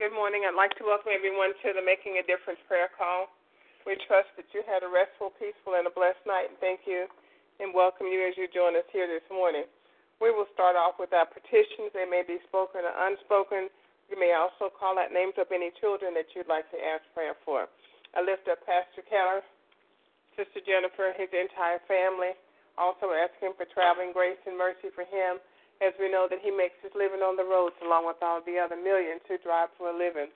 Good morning. I'd like to welcome everyone to the Making a Difference prayer call. We trust that you had a restful, peaceful, and a blessed night. Thank you and welcome you as you join us here this morning. We will start off with our petitions. They may be spoken or unspoken. You may also call out names of any children that you'd like to ask prayer for. I lift up Pastor Keller, Sister Jennifer, his entire family. Also asking for traveling grace and mercy for him as we know that he makes his living on the roads along with all the other millions who drive for a living.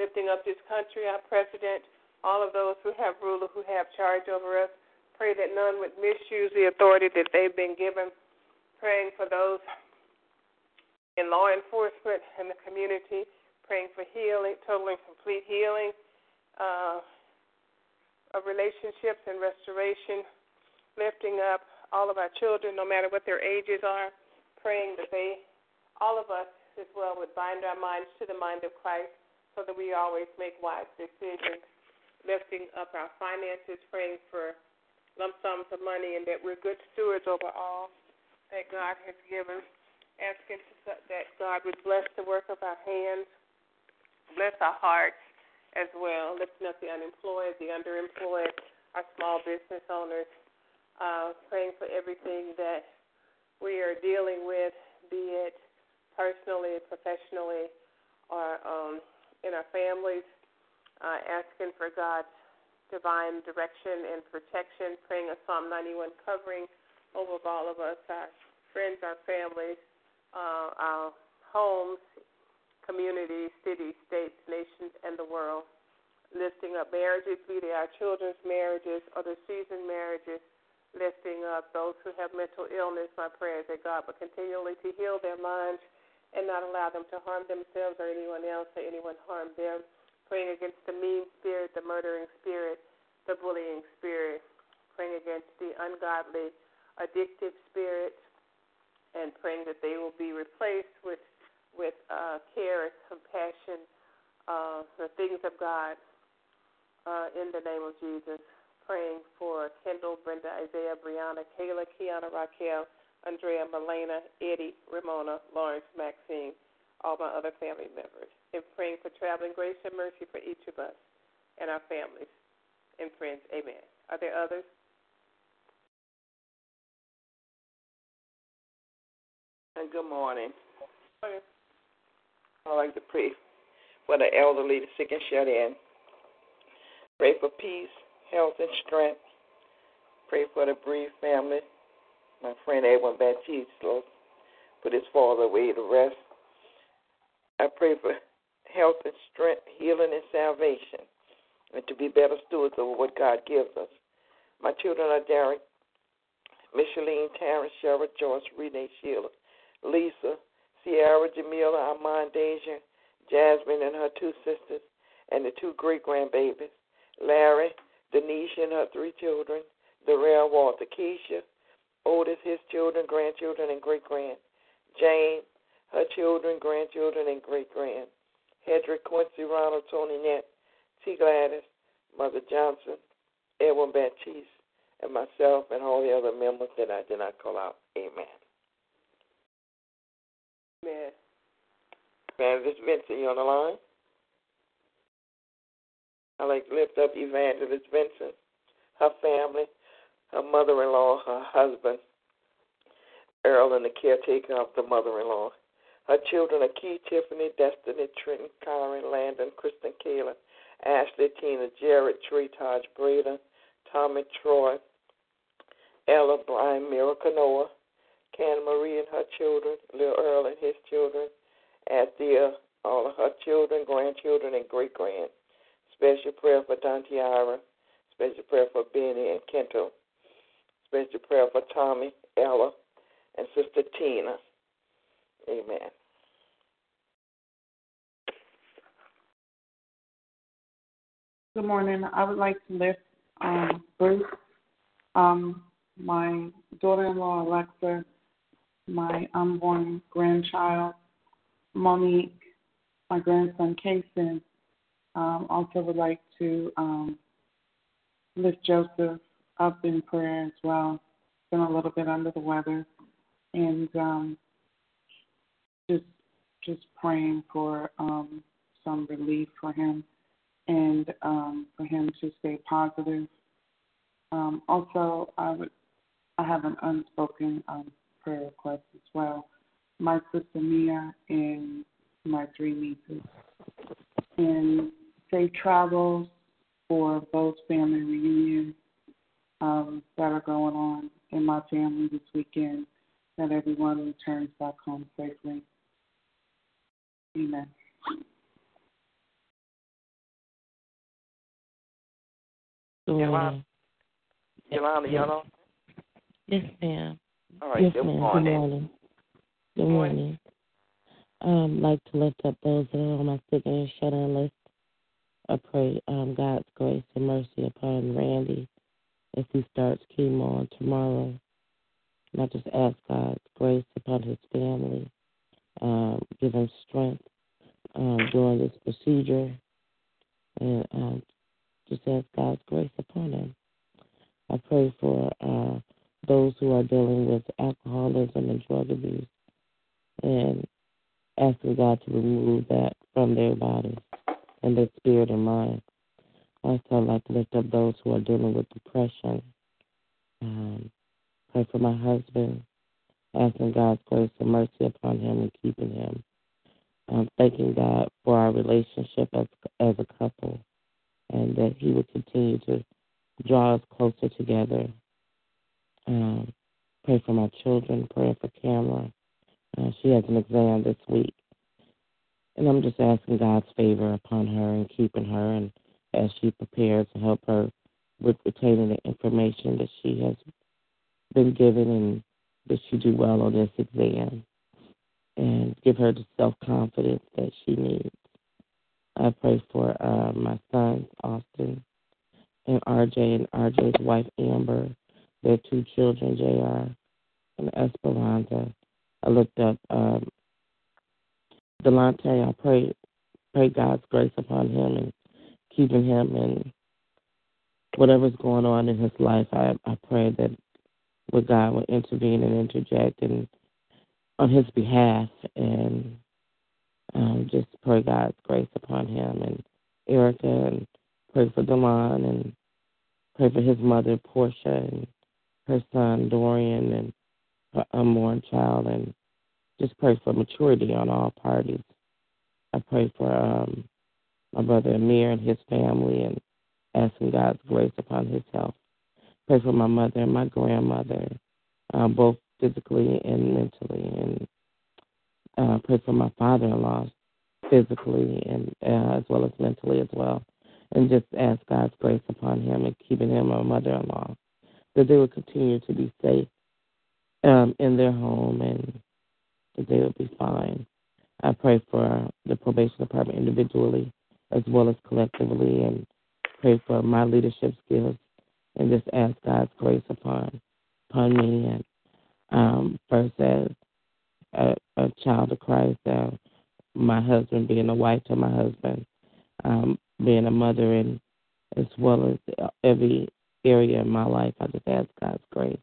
Lifting up this country, our president, all of those who have ruler, who have charge over us. Pray that none would misuse the authority that they've been given. Praying for those in law enforcement and the community. Praying for healing, total and complete healing uh, of relationships and restoration. Lifting up all of our children, no matter what their ages are praying that they, all of us as well, would bind our minds to the mind of Christ so that we always make wise decisions. lifting up our finances, praying for lump sums of money, and that we're good stewards over all that God has given. Asking that God would bless the work of our hands, bless our hearts as well, lifting up the unemployed, the underemployed, our small business owners, uh, praying for everything that we are dealing with, be it personally, professionally, or um, in our families, uh, asking for God's divine direction and protection, praying a Psalm 91 covering over all of us, our friends, our families, uh, our homes, communities, cities, states, nations, and the world. Lifting up marriages, be they our children's marriages or the seasoned marriages, lifting up those who have mental illness. My prayer is that God will continually to heal their minds and not allow them to harm themselves or anyone else or anyone harm them. Praying against the mean spirit, the murdering spirit, the bullying spirit. Praying against the ungodly, addictive spirit, and praying that they will be replaced with with uh, care and compassion, uh, the things of God. Uh, in the name of Jesus, praying for Kendall, Brenda, Isaiah, Brianna, Kayla, Kiana, Raquel, Andrea, Melena, Eddie, Ramona, Lawrence, Maxine, all my other family members, and praying for traveling grace and mercy for each of us and our families and friends. Amen. Are there others? And good morning. Okay. I'd like to pray for the elderly, the sick and shut in. Pray for peace, health, and strength. Pray for the bereaved family. My friend Edwin Baptiste, Lord, put his father away to rest. I pray for health and strength, healing and salvation, and to be better stewards over what God gives us. My children are Derek, Micheline, Terrence, Sherrod, Joyce, Renee, Sheila, Lisa, Sierra, Jamila, Armand, Deja, Jasmine and her two sisters, and the two great grandbabies, Larry, Denise and her three children, Darrell, Walter, Keisha, Otis, his children, grandchildren, and great grand, Jane, her children, grandchildren, and great grand, Hedrick, Quincy, Ronald, Tony, Net, T. Gladys, Mother Johnson, Edwin Baptiste, and myself, and all the other members that I did not call out. Amen. Amen. Evangelist Vincent, you on the line? I'd like to lift up Evangelist Vincent, her family, her mother in law, her husband, Earl, and the caretaker of the mother in law. Her children are Key, Tiffany, Destiny, Trenton, Kyron, Landon, Kristen, Kayla, Ashley, Tina, Jared, Tree, Taj, Breda, Tommy, Troy, Ella, Brian, Miracle, Noah, Can Marie and her children, Lil Earl and his children, Athea, all of her children, grandchildren, and great grand. Special prayer for Dante Ira. Special prayer for Benny and Kento. Special prayer for Tommy, Ella, and Sister Tina. Amen. Good morning. I would like to lift um, Bruce, um, my daughter-in-law Alexa, my unborn grandchild Monique, my grandson Kason. Um, also would like to um, lift Joseph up in prayer as well. Been a little bit under the weather, and um, just just praying for um, some relief for him and um, for him to stay positive. Um, also, I would I have an unspoken um, prayer request as well. My sister Mia and my three nieces, and safe travels for both family reunions um, that are going on in my family this weekend. That everyone returns back home safely. Amen. Yolanda, Yolanda, you know? Yes, ma'am. All right, yes, good ma'am. morning. Good morning. Good morning. Um, like to lift up those that are on my sick and shut in list. I pray um, God's grace and mercy upon Randy as he starts chemo on tomorrow. And I just ask God's grace upon his family, um, give him strength um, during this procedure, and um, just ask God's grace upon him. I pray for uh, those who are dealing with alcoholism and drug abuse and asking God to remove that from their bodies spirit and mind. Also, like to lift up those who are dealing with depression. Um, pray for my husband, asking God's grace and mercy upon him and keeping him. Um, thanking God for our relationship as physically and mentally, and uh, pray for my father-in-law physically and uh, as well as mentally as well, and just ask God's grace upon him and keeping him a mother-in-law, that they would continue to be safe um, in their home and that they would be fine. I pray for the probation department individually as well as collectively, and pray for my leadership skills, and just ask God's grace upon upon me and um, first as a, a child of Christ, uh, my husband being a wife to my husband, um, being a mother, and as well as every area in my life, I just ask God's grace.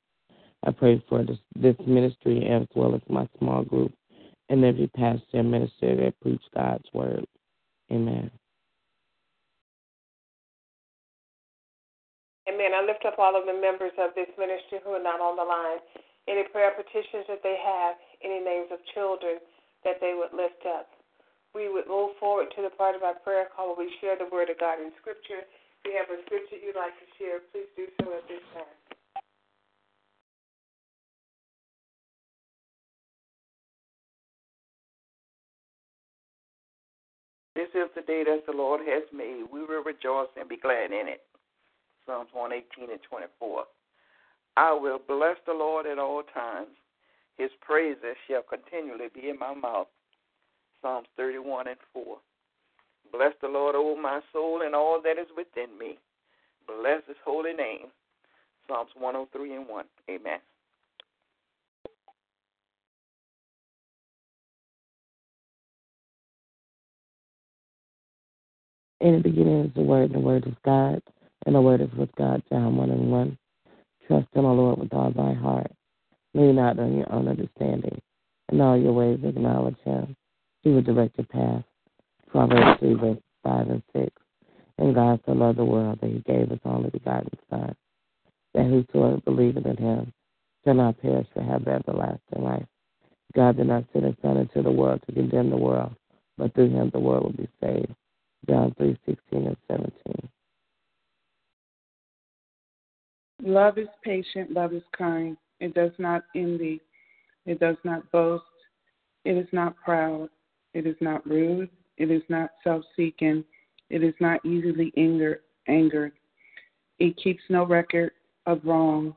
I pray for this, this ministry as well as my small group and every pastor and minister that preach God's word. Amen. Amen. I lift up all of the members of this ministry who are not on the line any prayer petitions that they have, any names of children that they would lift up. We would move forward to the part of our prayer call where we share the Word of God in Scripture. If you have a scripture you'd like to share, please do so at this time. This is the day that the Lord has made. We will rejoice and be glad in it. Psalms 118 and 24. I will bless the Lord at all times. His praises shall continually be in my mouth. Psalms 31 and 4. Bless the Lord, O my soul, and all that is within me. Bless his holy name. Psalms 103 and 1. Amen. In the beginning is the Word, and the Word is God, and the Word is with God. John 1 and 1. Trust in the Lord with all thy heart. Lean not on your own understanding. In all your ways acknowledge him. He will direct your path. Proverbs 3, verse 5 and 6. And God so loved the world that he gave his only begotten Son, that whosoever believeth in him shall not perish but have everlasting life. God did not send his Son into the world to condemn the world, but through him the world will be saved. John 3, 16 and 17. Love is patient, love is kind. It does not envy, it does not boast, it is not proud, it is not rude, it is not self seeking, it is not easily anger, angered. It keeps no record of wrongs.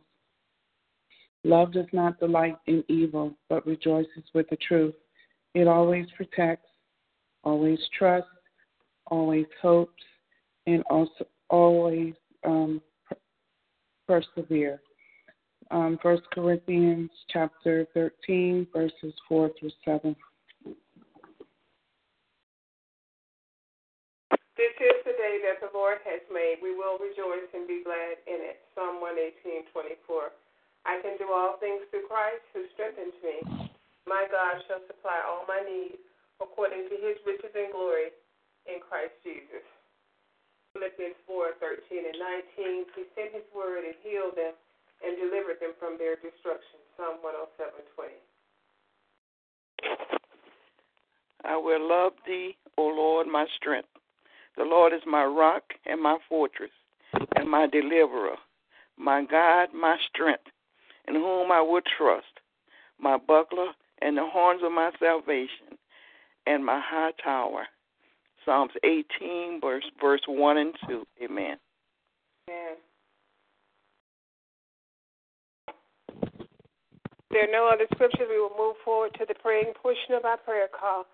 Love does not delight in evil, but rejoices with the truth. It always protects, always trusts, always hopes, and also always um, persevere. Um, 1 Corinthians chapter 13, verses 4 through 7. This is the day that the Lord has made. We will rejoice and be glad in it. Psalm 118:24. I can do all things through Christ who strengthens me. My God shall supply all my needs according to his riches and glory in Christ Jesus. Philippians 4:13 and 19. He sent his word and healed them and delivered them from their destruction. Psalm 107:20. I will love thee, O Lord, my strength. The Lord is my rock and my fortress and my deliverer, my God, my strength, in whom I will trust, my buckler and the horns of my salvation, and my high tower. Psalms 18, verse, verse 1 and 2. Amen. Amen. There are no other scriptures. We will move forward to the praying portion of our prayer call.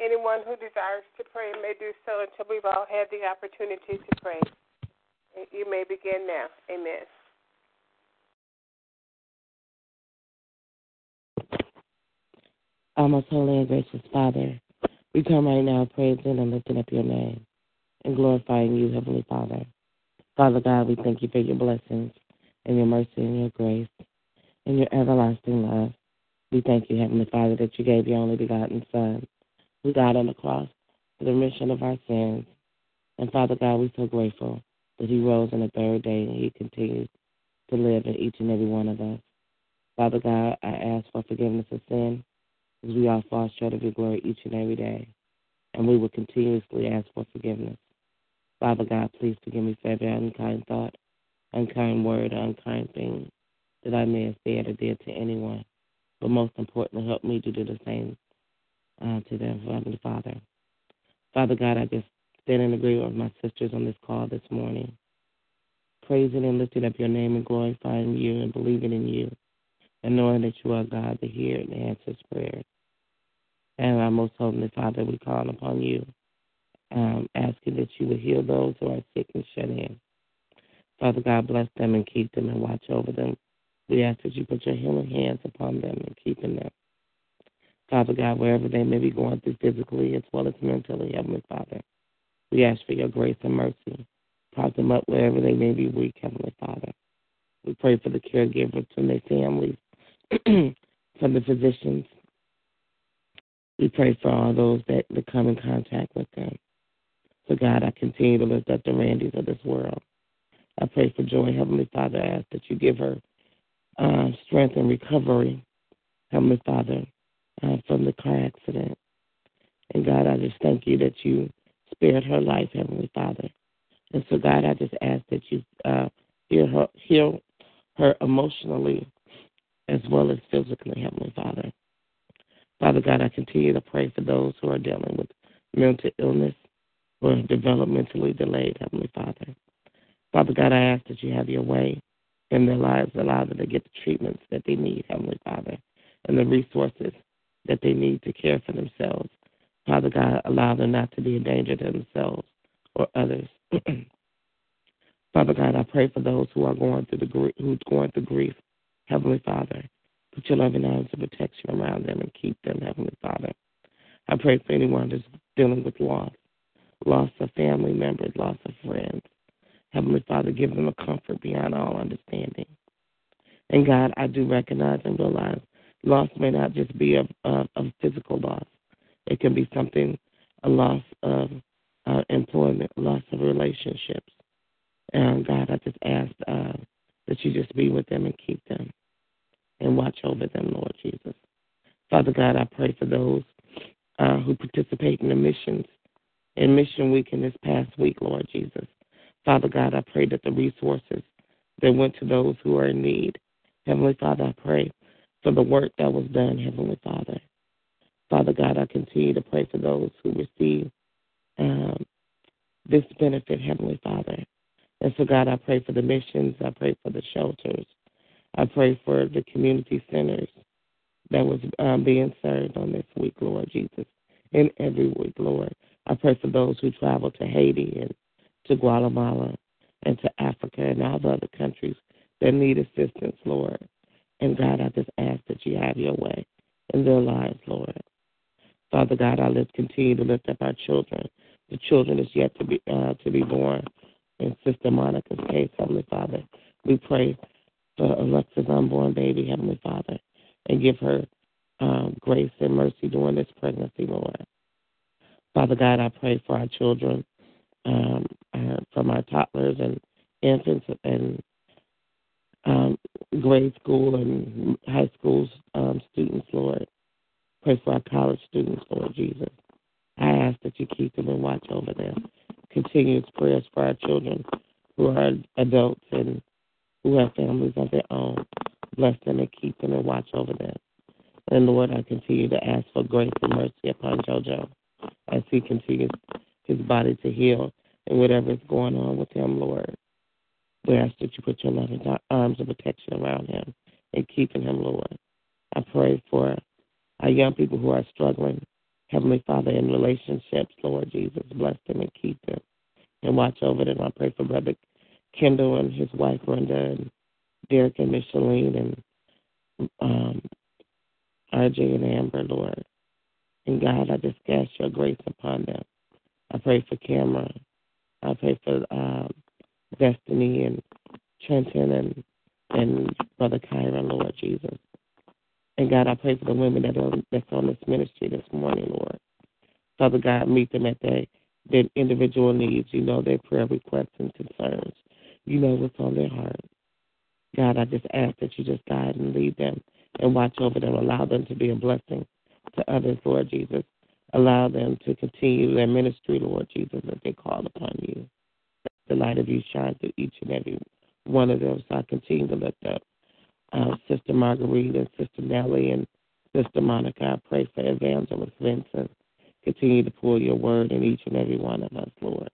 Anyone who desires to pray may do so until we've all had the opportunity to pray. You may begin now. Amen. Our most holy and gracious Father, we come right now praising and lifting up your name and glorifying you, Heavenly Father. Father God, we thank you for your blessings and your mercy and your grace and your everlasting love. We thank you, Heavenly Father, that you gave your only begotten Son, who died on the cross for the remission of our sins. And Father God, we're so grateful that he rose on the third day and he continues to live in each and every one of us. Father God, I ask for forgiveness of sin as we all fall short of your glory each and every day. And we will continuously ask for forgiveness. Father God, please forgive me for every unkind thought, unkind word, unkind thing that I may have said or did to anyone. But most importantly, help me to do the same uh, to them, Heavenly Father. Father God, I just stand in agreement with my sisters on this call this morning, praising and lifting up your name and glorifying you and believing in you and knowing that you are God to hear and answer prayers. And our most holy Father, we call upon you, um, asking that you would heal those who are sick and shut in. Father God, bless them and keep them and watch over them we ask that you put your healing hands upon them and keeping them. Father God, wherever they may be going through physically as well as mentally, Heavenly Father, we ask for your grace and mercy. Prop them up wherever they may be weak, Heavenly Father. We pray for the caregivers and their families, for the physicians. We pray for all those that, that come in contact with them. So, God, I continue to lift up the Randys of this world. I pray for Joy, Heavenly Father. I ask that you give her uh, strength and recovery, Heavenly Father, uh, from the car accident. And God, I just thank you that you spared her life, Heavenly Father. And so, God, I just ask that you uh, heal her, heal her emotionally as well as physically, Heavenly Father. Father God, I continue to pray for those who are dealing with mental illness or developmentally delayed, Heavenly Father. Father God, I ask that you have your way in their lives. Allow them to get the treatments that they need, Heavenly Father, and the resources that they need to care for themselves. Father God, allow them not to be a danger to themselves or others. Father God, I pray for those who are going through the who's going through grief. Heavenly Father, put your loving arms of protection around them and keep them, Heavenly Father. I pray for anyone that's dealing with loss, loss of family members, loss of friends, Heavenly Father, give them a comfort beyond all understanding. And God, I do recognize and realize loss may not just be of, of, of physical loss. It can be something, a loss of uh, employment, loss of relationships. And God, I just ask uh, that you just be with them and keep them and watch over them, Lord Jesus. Father God, I pray for those uh, who participate in the missions in Mission Week in this past week, Lord Jesus. Father God, I pray that the resources that went to those who are in need, Heavenly Father, I pray for the work that was done, Heavenly Father. Father God, I continue to pray for those who receive um, this benefit, Heavenly Father. And so, God, I pray for the missions. I pray for the shelters. I pray for the community centers that was um, being served on this week, Lord Jesus, and every week, Lord. I pray for those who travel to Haiti and to Guatemala and to Africa and all the other countries that need assistance, Lord. And God, I just ask that you have your way in their lives, Lord. Father God, I lift, continue to lift up our children the children that's yet to be uh, to be born. In Sister Monica's case, Heavenly Father, we pray for Alexa's unborn baby, Heavenly Father, and give her um, grace and mercy during this pregnancy, Lord. Father God, I pray for our children, um, uh, from our toddlers and infants and um, grade school and high school um, students, Lord. Pray for our college students, Lord Jesus. I ask that you keep them and watch over them. Continuous prayers for our children who are adults and who have families of their own. Bless them and keep them and watch over them. And Lord, I continue to ask for grace and mercy upon JoJo as he continues his body to heal and whatever is going on with him, Lord. We ask that you put your loving arms of protection around him and keeping him, Lord. I pray for our young people who are struggling, Heavenly Father, in relationships, Lord Jesus. Bless them and keep them and watch over them. I pray for Brother Kendall and his wife, Brenda, and Derek and Micheline, and um, RJ and Amber, Lord. And God, I just ask your grace upon them. I pray for Cameron. I pray for um, Destiny and Trenton and and Brother Kyron, Lord Jesus. And God, I pray for the women that are that's on this ministry this morning, Lord. Father God, meet them at their their individual needs. You know their prayer requests and concerns. You know what's on their heart. God, I just ask that you just guide and lead them and watch over them. Allow them to be a blessing to others, Lord Jesus. Allow them to continue their ministry, Lord Jesus, as they call upon you the light of you shine through each and every one of them. So I continue to lift up uh, Sister Marguerite and Sister Nellie and Sister Monica. I pray for Evangelist Vincent. Continue to pull your word in each and every one of us, Lord.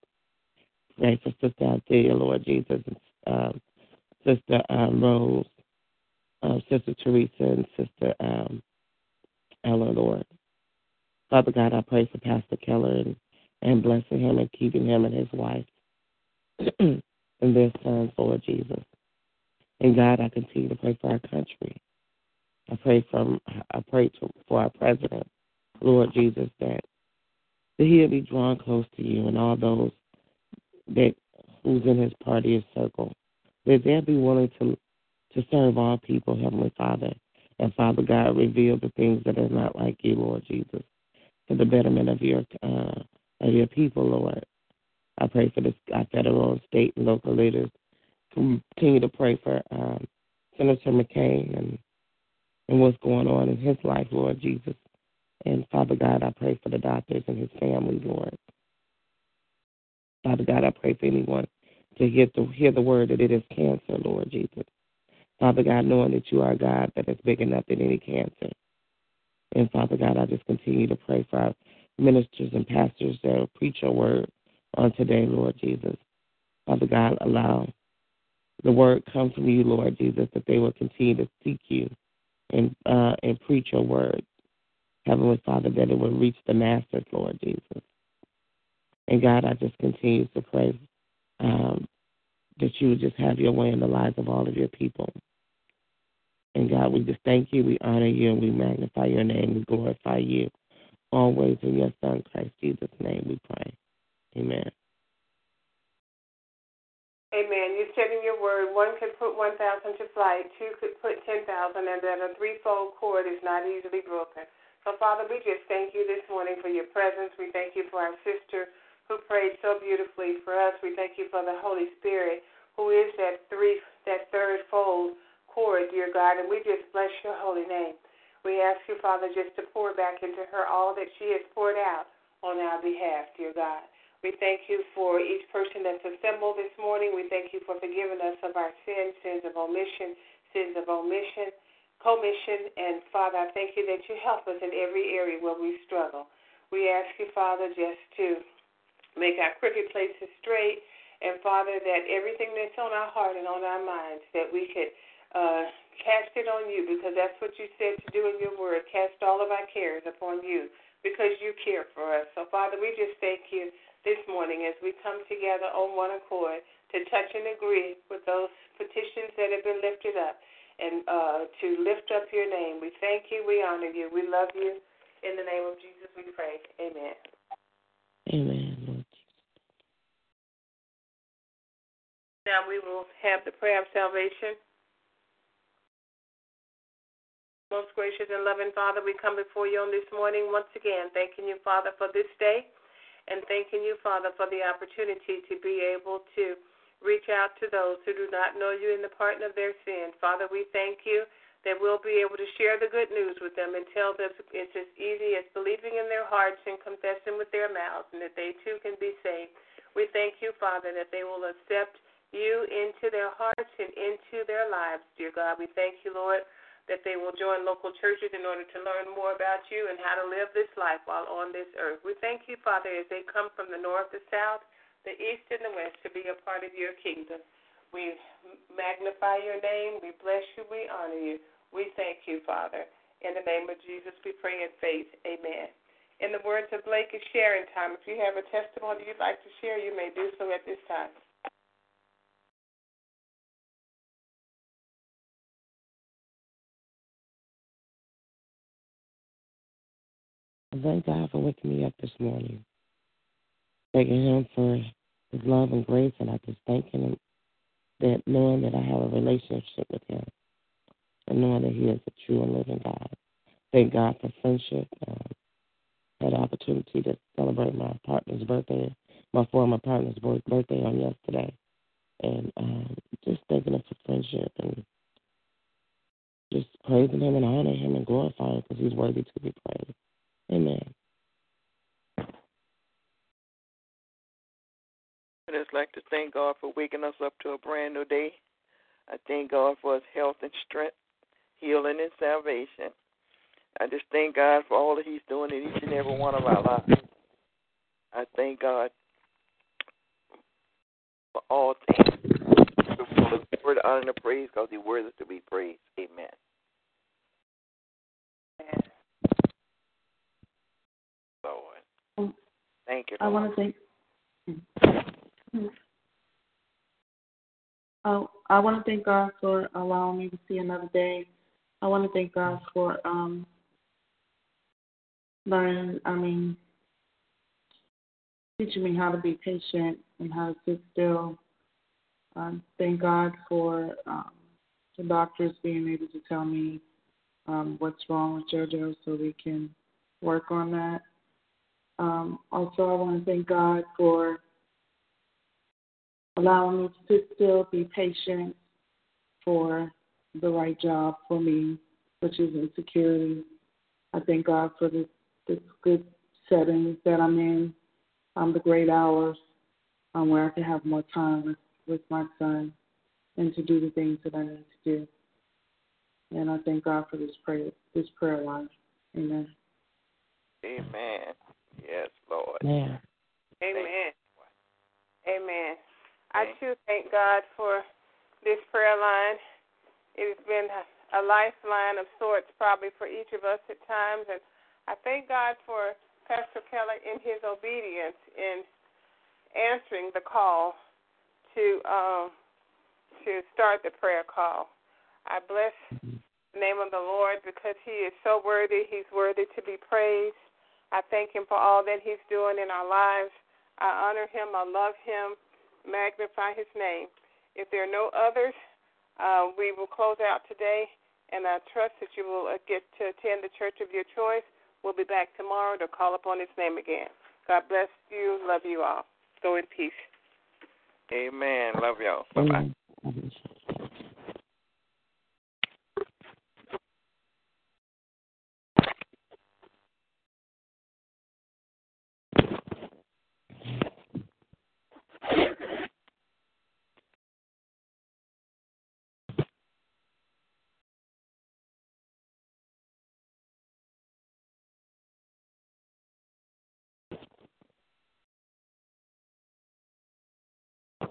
Pray for Sister Althea, Lord Jesus, and um, Sister um, Rose, uh, Sister Teresa, and Sister um, Ella, Lord. Father God, I pray for Pastor Keller and, and blessing him and keeping him and his wife. in their sons, Lord Jesus. And God, I continue to pray for our country. I pray from I pray to, for our president, Lord Jesus, that that he'll be drawn close to you and all those that who's in his party circle, that they'll be willing to to serve all people, Heavenly Father. And Father God, reveal the things that are not like you, Lord Jesus, for the betterment of your uh, of your people, Lord. I pray for this, our federal, state, and local leaders. Continue to pray for um, Senator McCain and and what's going on in his life, Lord Jesus. And Father God, I pray for the doctors and his family, Lord. Father God, I pray for anyone to hear the, hear the word that it is cancer, Lord Jesus. Father God, knowing that you are God that is big enough than any cancer. And Father God, I just continue to pray for our ministers and pastors that preach your word on today, Lord Jesus. Father God, allow the word come from you, Lord Jesus, that they will continue to seek you and uh, and preach your word. Heavenly Father, that it will reach the masses, Lord Jesus. And God, I just continue to pray um, that you would just have your way in the lives of all of your people. And God, we just thank you, we honor you, and we magnify your name, we glorify you. Always in your Son, Christ Jesus' name, we pray. Amen. Amen. You said in your word, one could put 1,000 to flight, two could put 10,000, and that a threefold cord is not easily broken. So, Father, we just thank you this morning for your presence. We thank you for our sister who prayed so beautifully for us. We thank you for the Holy Spirit, who is that three, that third fold cord, dear God, and we just bless your holy name. We ask you, Father, just to pour back into her all that she has poured out on our behalf, dear God. We thank you for each person that's assembled this morning. We thank you for forgiving us of our sins, sins of omission, sins of omission, commission. And Father, I thank you that you help us in every area where we struggle. We ask you, Father, just to make our crooked places straight. And Father, that everything that's on our heart and on our minds, that we could uh, cast it on you because that's what you said to do in your word. Cast all of our cares upon you because you care for us. So, Father, we just thank you this morning as we come together on one accord to touch and agree with those petitions that have been lifted up and uh, to lift up your name. We thank you. We honor you. We love you. In the name of Jesus, we pray. Amen. Amen, Now we will have the prayer of salvation. Most gracious and loving Father, we come before you on this morning once again, thanking you, Father, for this day, and thanking you, Father, for the opportunity to be able to reach out to those who do not know you in the pardon of their sins. Father, we thank you that we'll be able to share the good news with them and tell them it's as easy as believing in their hearts and confessing with their mouths, and that they too can be saved. We thank you, Father, that they will accept you into their hearts and into their lives, dear God. We thank you, Lord, that they will join local churches in order to learn more about you and how to live this life while on this earth. We thank you, Father, as they come from the north, the south, the east, and the west to be a part of your kingdom. We magnify your name. We bless you. We honor you. We thank you, Father. In the name of Jesus, we pray in faith. Amen. In the words of Blake, it's sharing time. If you have a testimony you'd like to share, you may do so at this time. Thank God for waking me up this morning. Thanking Him for His love and grace, and I just thank Him that knowing that I have a relationship with Him, and knowing that He is a true and living God. Thank God for friendship. Um, had an opportunity to celebrate my partner's birthday, my former partner's birthday on yesterday, and um, just thanking Him for friendship and just praising Him and honoring Him and glorifying Him because He's worthy to be praised. Amen. I just like to thank God for waking us up to a brand new day. I thank God for his health and strength, healing and salvation. I just thank God for all that he's doing in each and every one of our lives. I thank God for all things. For the word, honor, and praise because he worthy to be praised. Amen. Lord. Thank you. I want to thank. Oh, I want to thank God for allowing me to see another day. I want to thank God for um learning. I mean, teaching me how to be patient and how to sit still. Um, thank God for um, the doctors being able to tell me um, what's wrong with JoJo so we can work on that. Um, also, I want to thank God for allowing me to still, be patient for the right job for me, which is in security. I thank God for this, this good setting that I'm in, um, the great hours um, where I can have more time with, my son and to do the things that I need to do. And I thank God for this prayer, this prayer line. Amen. Amen. Yes, Lord. Yeah. Amen. Amen. I too thank God for this prayer line. It has been a lifeline of sorts, probably for each of us at times, and I thank God for Pastor Keller in his obedience in answering the call to um, to start the prayer call. I bless the name of the Lord because He is so worthy. He's worthy to be praised. I thank Him for all that He's doing in our lives. I honor Him. I love Him. Magnify His name. If there are no others, uh, we will close out today, and I trust that you will uh, get to attend the church of your choice. We'll be back tomorrow to call upon His name again. God bless you. Love you all. Go in peace. Amen. Love y'all. Bye bye.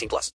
18 plus.